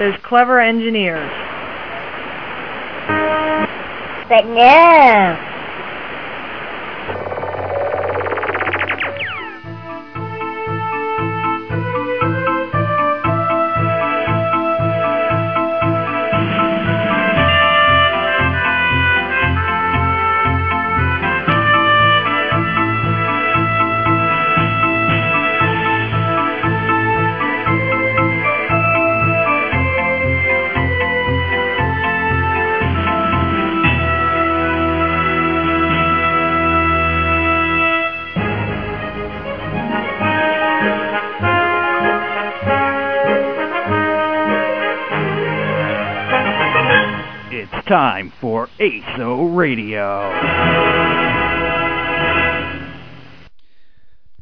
those clever engineers. But no. Time for ASO Radio.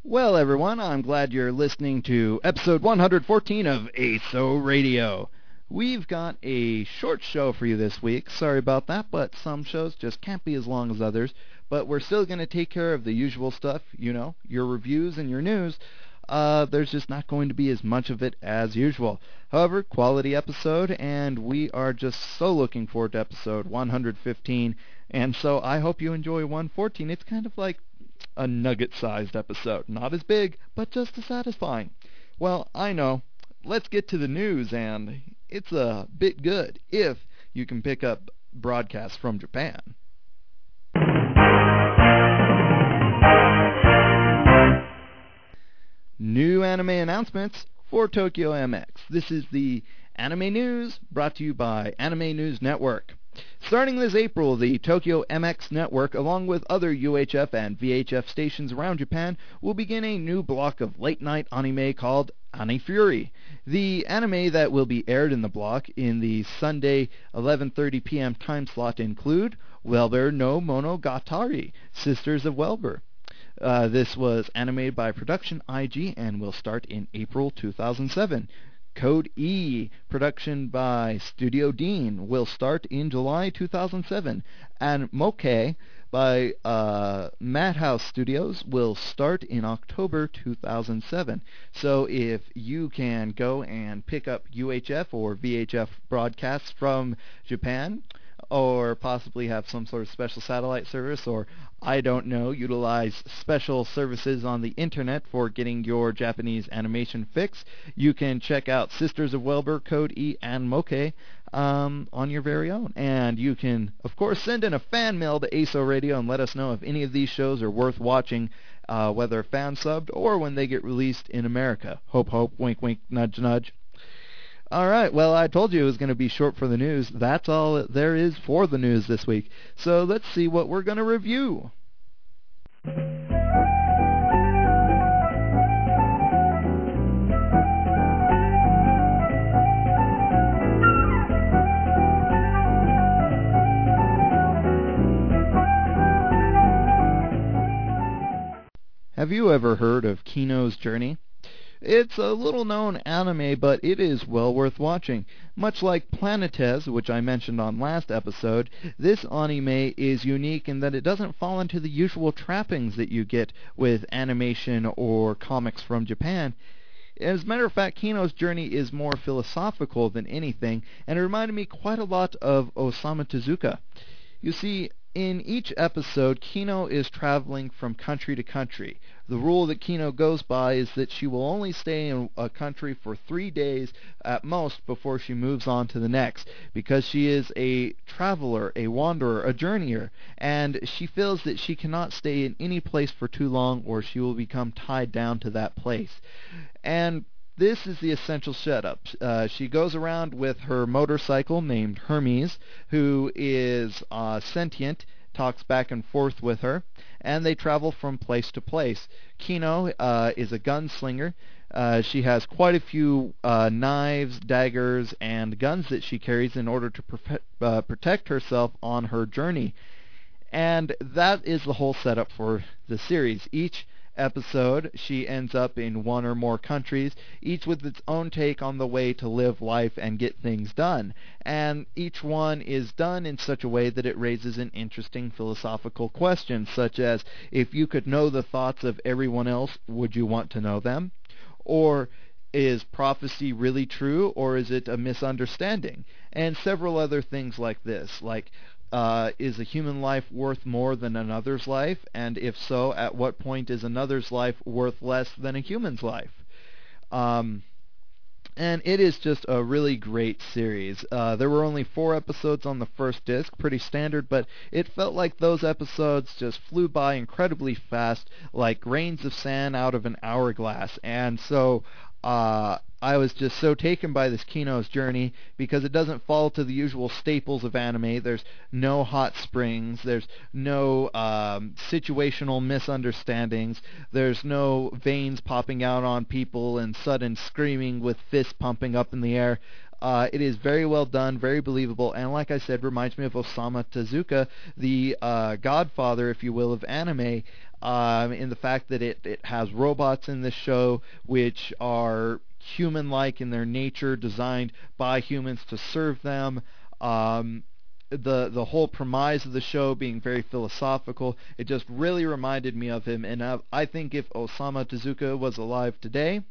Well, everyone, I'm glad you're listening to episode 114 of ASO Radio. We've got a short show for you this week. Sorry about that, but some shows just can't be as long as others. But we're still going to take care of the usual stuff, you know, your reviews and your news. Uh, there's just not going to be as much of it as usual. However, quality episode, and we are just so looking forward to episode 115. And so I hope you enjoy 114. It's kind of like a nugget-sized episode. Not as big, but just as satisfying. Well, I know. Let's get to the news, and it's a bit good if you can pick up broadcasts from Japan. New anime announcements for Tokyo MX. This is the anime news brought to you by Anime News Network. Starting this April, the Tokyo MX network, along with other UHF and VHF stations around Japan, will begin a new block of late-night anime called Ani Fury. The anime that will be aired in the block in the Sunday 11:30 p.m. time slot include Wellber no Monogatari, Sisters of Wellber, uh, this was animated by Production IG and will start in April 2007. Code E, production by Studio Deen, will start in July 2007. And Moke by uh, Madhouse Studios will start in October 2007. So if you can go and pick up UHF or VHF broadcasts from Japan, or possibly have some sort of special satellite service, or I don't know, utilize special services on the internet for getting your Japanese animation fix, you can check out Sisters of Wellber, Code E, and Moke um, on your very own. And you can, of course, send in a fan mail to ASO Radio and let us know if any of these shows are worth watching, uh, whether fan subbed or when they get released in America. Hope, hope, wink, wink, nudge, nudge. All right. Well, I told you it was going to be short for the news. That's all there is for the news this week. So let's see what we're going to review. Have you ever heard of Kino's Journey? It's a little known anime, but it is well worth watching. Much like Planetes, which I mentioned on last episode, this anime is unique in that it doesn't fall into the usual trappings that you get with animation or comics from Japan. As a matter of fact, Kino's journey is more philosophical than anything, and it reminded me quite a lot of Osamu Tezuka. You see, in each episode, Kino is traveling from country to country. The rule that Kino goes by is that she will only stay in a country for three days at most before she moves on to the next because she is a traveler, a wanderer, a journeyer, and she feels that she cannot stay in any place for too long or she will become tied down to that place. And this is the essential setup. Uh, she goes around with her motorcycle named Hermes, who is uh, sentient, talks back and forth with her, and they travel from place to place. Kino uh, is a gunslinger. Uh, she has quite a few uh, knives, daggers, and guns that she carries in order to uh, protect herself on her journey. And that is the whole setup for the series. Each episode, she ends up in one or more countries, each with its own take on the way to live life and get things done. And each one is done in such a way that it raises an interesting philosophical question, such as, if you could know the thoughts of everyone else, would you want to know them? Or, is prophecy really true or is it a misunderstanding? And several other things like this, like uh, is a human life worth more than another's life? And if so, at what point is another's life worth less than a human's life? Um, and it is just a really great series. Uh, there were only four episodes on the first disc, pretty standard, but it felt like those episodes just flew by incredibly fast, like grains of sand out of an hourglass. And so uh, I was just so taken by this Kino's journey because it doesn't fall to the usual staples of anime. There's no hot springs. There's no um, situational misunderstandings. There's no veins popping out on people and sudden screaming with fists pumping up in the air. Uh, it is very well done, very believable, and like I said, reminds me of Osamu Tezuka, the uh, godfather, if you will, of anime, um, in the fact that it, it has robots in this show which are human-like in their nature, designed by humans to serve them. Um, the the whole premise of the show being very philosophical, it just really reminded me of him. And I, I think if Osamu Tezuka was alive today,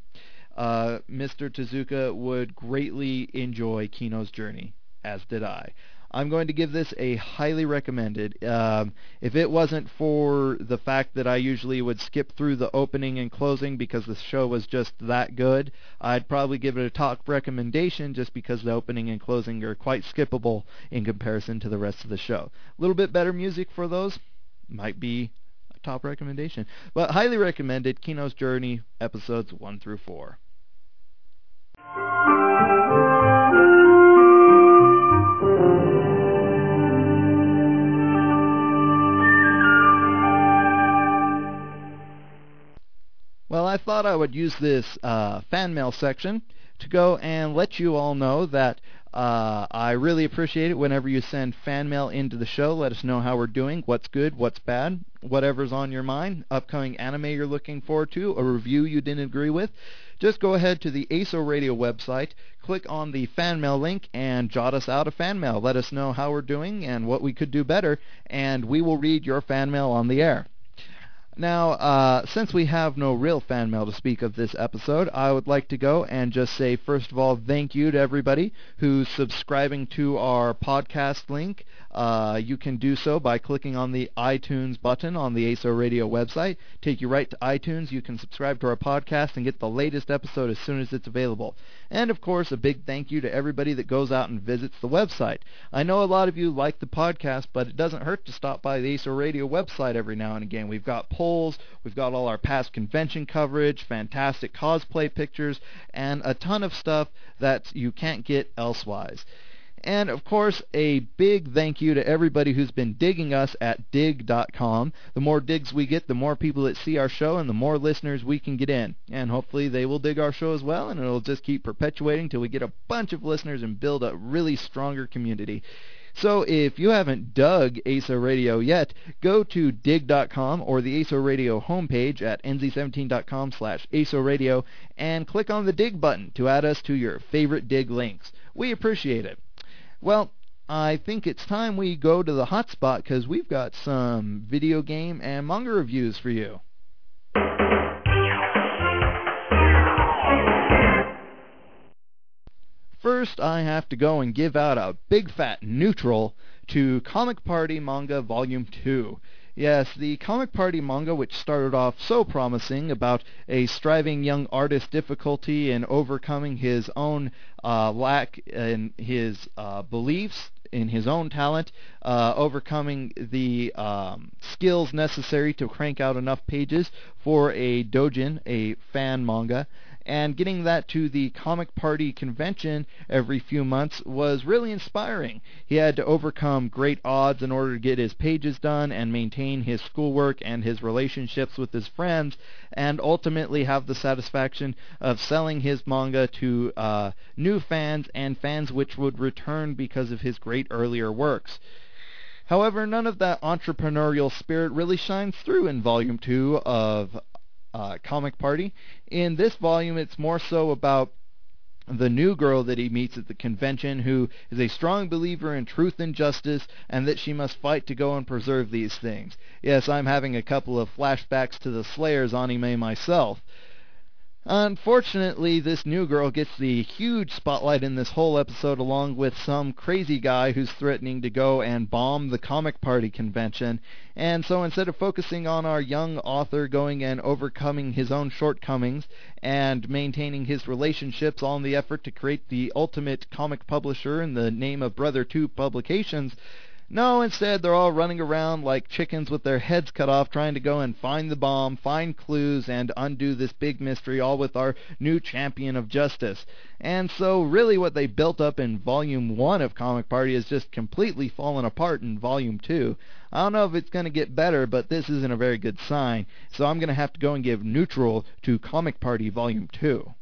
uh, Mr. Tezuka would greatly enjoy Kino's journey, as did I. I'm going to give this a highly recommended. Um, if it wasn't for the fact that I usually would skip through the opening and closing because the show was just that good, I'd probably give it a top recommendation just because the opening and closing are quite skippable in comparison to the rest of the show. A little bit better music for those might be a top recommendation. But highly recommended Kino's Journey episodes 1 through 4. Well, I thought I would use this uh, fan mail section to go and let you all know that uh, I really appreciate it whenever you send fan mail into the show. Let us know how we're doing, what's good, what's bad, whatever's on your mind, upcoming anime you're looking forward to, a review you didn't agree with. Just go ahead to the ASO Radio website, click on the fan mail link, and jot us out a fan mail. Let us know how we're doing and what we could do better, and we will read your fan mail on the air. Now, uh, since we have no real fan mail to speak of this episode, I would like to go and just say, first of all, thank you to everybody who's subscribing to our podcast link. Uh, you can do so by clicking on the iTunes button on the ASO Radio website. Take you right to iTunes. You can subscribe to our podcast and get the latest episode as soon as it's available. And, of course, a big thank you to everybody that goes out and visits the website. I know a lot of you like the podcast, but it doesn't hurt to stop by the ASO Radio website every now and again. We've got polls polls. We've got all our past convention coverage, fantastic cosplay pictures, and a ton of stuff that you can't get elsewise. And of course, a big thank you to everybody who's been digging us at digg.com. The more digs we get, the more people that see our show and the more listeners we can get in. And hopefully they will dig our show as well and it'll just keep perpetuating till we get a bunch of listeners and build a really stronger community. So if you haven't dug ASO Radio yet, go to digg.com or the ASO Radio homepage at nz17.com slash ASO Radio and click on the dig button to add us to your favorite dig links. We appreciate it. Well, I think it's time we go to the hotspot because we've got some video game and manga reviews for you. First, I have to go and give out a big fat neutral to Comic Party Manga Volume 2. Yes, the Comic Party manga, which started off so promising about a striving young artist's difficulty in overcoming his own uh, lack in his uh, beliefs, in his own talent, uh, overcoming the um, skills necessary to crank out enough pages for a dojin, a fan manga, and getting that to the comic party convention every few months was really inspiring. He had to overcome great odds in order to get his pages done and maintain his schoolwork and his relationships with his friends, and ultimately have the satisfaction of selling his manga to uh, new fans and fans which would return because of his great earlier works. However, none of that entrepreneurial spirit really shines through in Volume 2 of uh, comic party. In this volume, it's more so about the new girl that he meets at the convention who is a strong believer in truth and justice and that she must fight to go and preserve these things. Yes, I'm having a couple of flashbacks to the Slayers anime myself. Unfortunately, this new girl gets the huge spotlight in this whole episode along with some crazy guy who's threatening to go and bomb the comic party convention. And so instead of focusing on our young author going and overcoming his own shortcomings and maintaining his relationships on the effort to create the ultimate comic publisher in the name of Brother 2 Publications, no, instead they're all running around like chickens with their heads cut off trying to go and find the bomb, find clues, and undo this big mystery all with our new champion of justice. And so really what they built up in Volume 1 of Comic Party has just completely fallen apart in Volume 2. I don't know if it's going to get better, but this isn't a very good sign. So I'm going to have to go and give neutral to Comic Party Volume 2.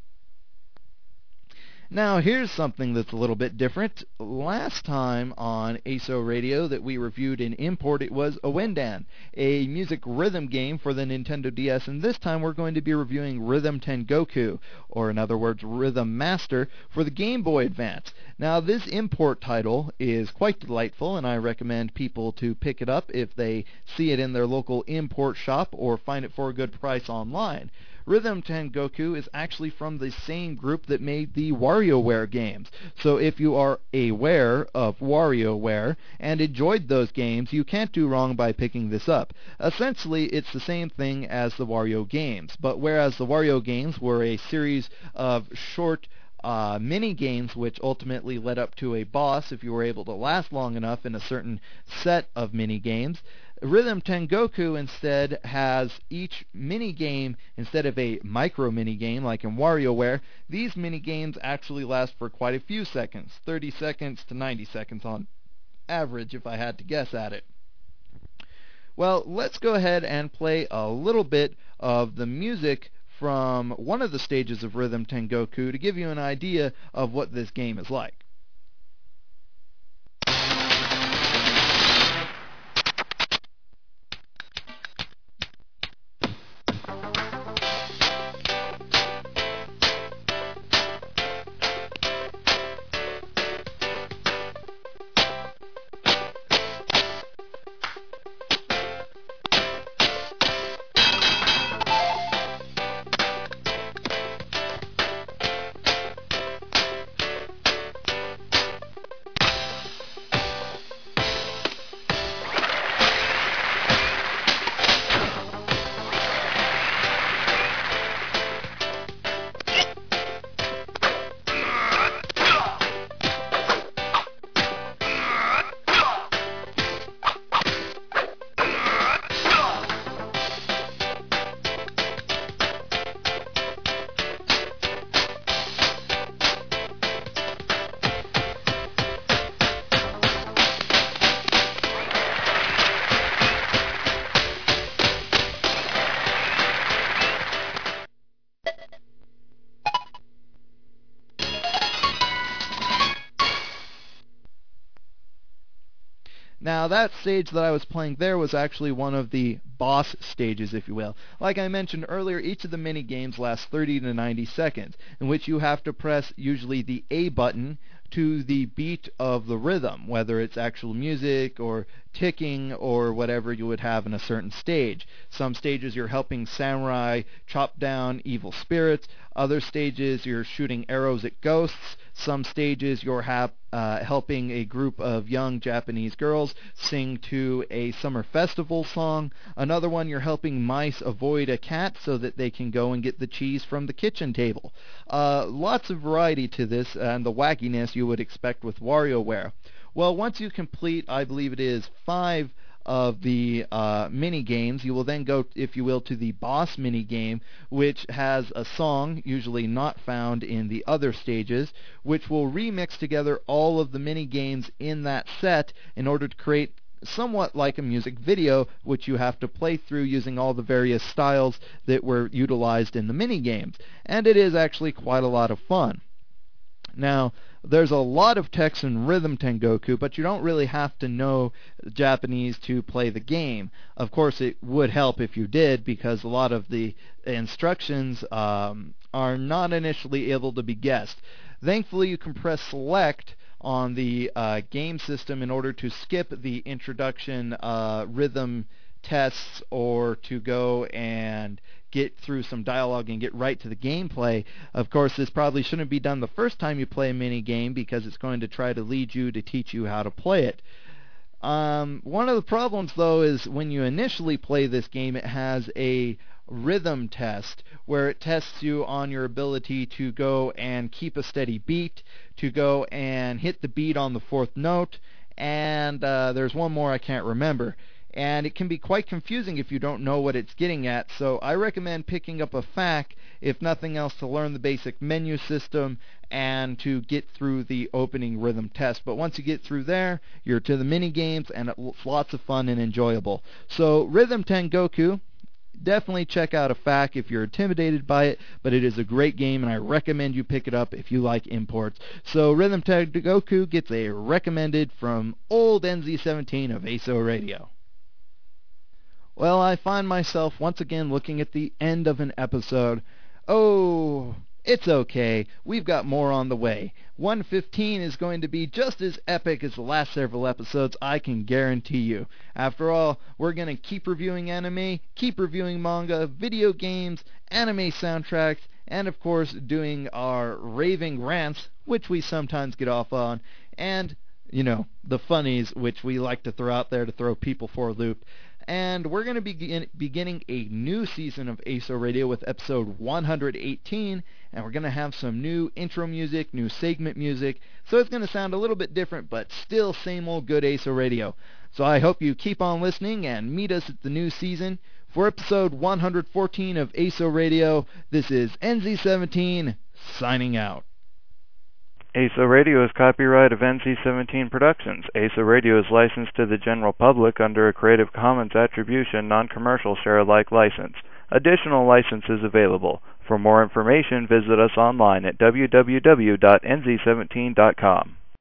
Now, here's something that's a little bit different. Last time on ASO Radio that we reviewed in import, it was Ouendan, a music rhythm game for the Nintendo DS, and this time we're going to be reviewing Rhythm Tengoku, or in other words, Rhythm Master, for the Game Boy Advance. Now, this import title is quite delightful, and I recommend people to pick it up if they see it in their local import shop or find it for a good price online. Rhythm Tengoku is actually from the same group that made the WarioWare games. So if you are aware of WarioWare and enjoyed those games, you can't do wrong by picking this up. Essentially, it's the same thing as the Wario games, but whereas the Wario games were a series of short uh, mini games which ultimately led up to a boss if you were able to last long enough in a certain set of mini games. Rhythm Tengoku instead has each mini game instead of a micro mini game like in WarioWare. These mini games actually last for quite a few seconds, 30 seconds to 90 seconds on average, if I had to guess at it. Well, let's go ahead and play a little bit of the music from one of the stages of Rhythm Tengoku to give you an idea of what this game is like. Now that stage that I was playing there was actually one of the boss stages, if you will. Like I mentioned earlier, each of the mini games lasts 30 to 90 seconds, in which you have to press usually the A button to the beat of the rhythm, whether it's actual music or ticking or whatever you would have in a certain stage. Some stages you're helping samurai chop down evil spirits. Other stages you're shooting arrows at ghosts. Some stages you're uh, helping a group of young Japanese girls sing to a summer festival song. Another one you're helping mice avoid a cat so that they can go and get the cheese from the kitchen table. Uh, lots of variety to this and the wackiness you would expect with WarioWare. Well, once you complete, I believe it is five of the uh, mini games, you will then go, if you will, to the boss mini game, which has a song, usually not found in the other stages, which will remix together all of the mini games in that set in order to create somewhat like a music video, which you have to play through using all the various styles that were utilized in the mini games. And it is actually quite a lot of fun. Now, there's a lot of text in Rhythm Tengoku, but you don't really have to know Japanese to play the game. Of course, it would help if you did, because a lot of the instructions um, are not initially able to be guessed. Thankfully, you can press select on the uh, game system in order to skip the introduction uh, rhythm tests or to go and get through some dialogue and get right to the gameplay. Of course, this probably shouldn't be done the first time you play a mini game because it's going to try to lead you to teach you how to play it. Um, one of the problems, though, is when you initially play this game, it has a rhythm test where it tests you on your ability to go and keep a steady beat, to go and hit the beat on the fourth note, and uh, there's one more I can't remember. And it can be quite confusing if you don't know what it's getting at, so I recommend picking up a FAQ, if nothing else, to learn the basic menu system and to get through the opening rhythm test. But once you get through there, you're to the mini games, and it's lots of fun and enjoyable. So Rhythm Tengoku, definitely check out a FAQ if you're intimidated by it, but it is a great game and I recommend you pick it up if you like imports. So Rhythm Tengoku gets a recommended from old NZ17 of ASO Radio. Well, I find myself once again looking at the end of an episode. Oh, it's okay. We've got more on the way. 115 is going to be just as epic as the last several episodes, I can guarantee you. After all, we're going to keep reviewing anime, keep reviewing manga, video games, anime soundtracks, and of course doing our raving rants, which we sometimes get off on, and, you know, the funnies, which we like to throw out there to throw people for a loop and we're going to be beginning a new season of ASO Radio with episode 118, and we're going to have some new intro music, new segment music, so it's going to sound a little bit different, but still same old good ASO Radio. So I hope you keep on listening and meet us at the new season. For episode 114 of ASO Radio, this is NZ17 signing out. ASO Radio is copyright of NZ17 Productions. ASO Radio is licensed to the general public under a Creative Commons Attribution Non-Commercial Share-alike license. Additional licenses available. For more information, visit us online at www.nz17.com.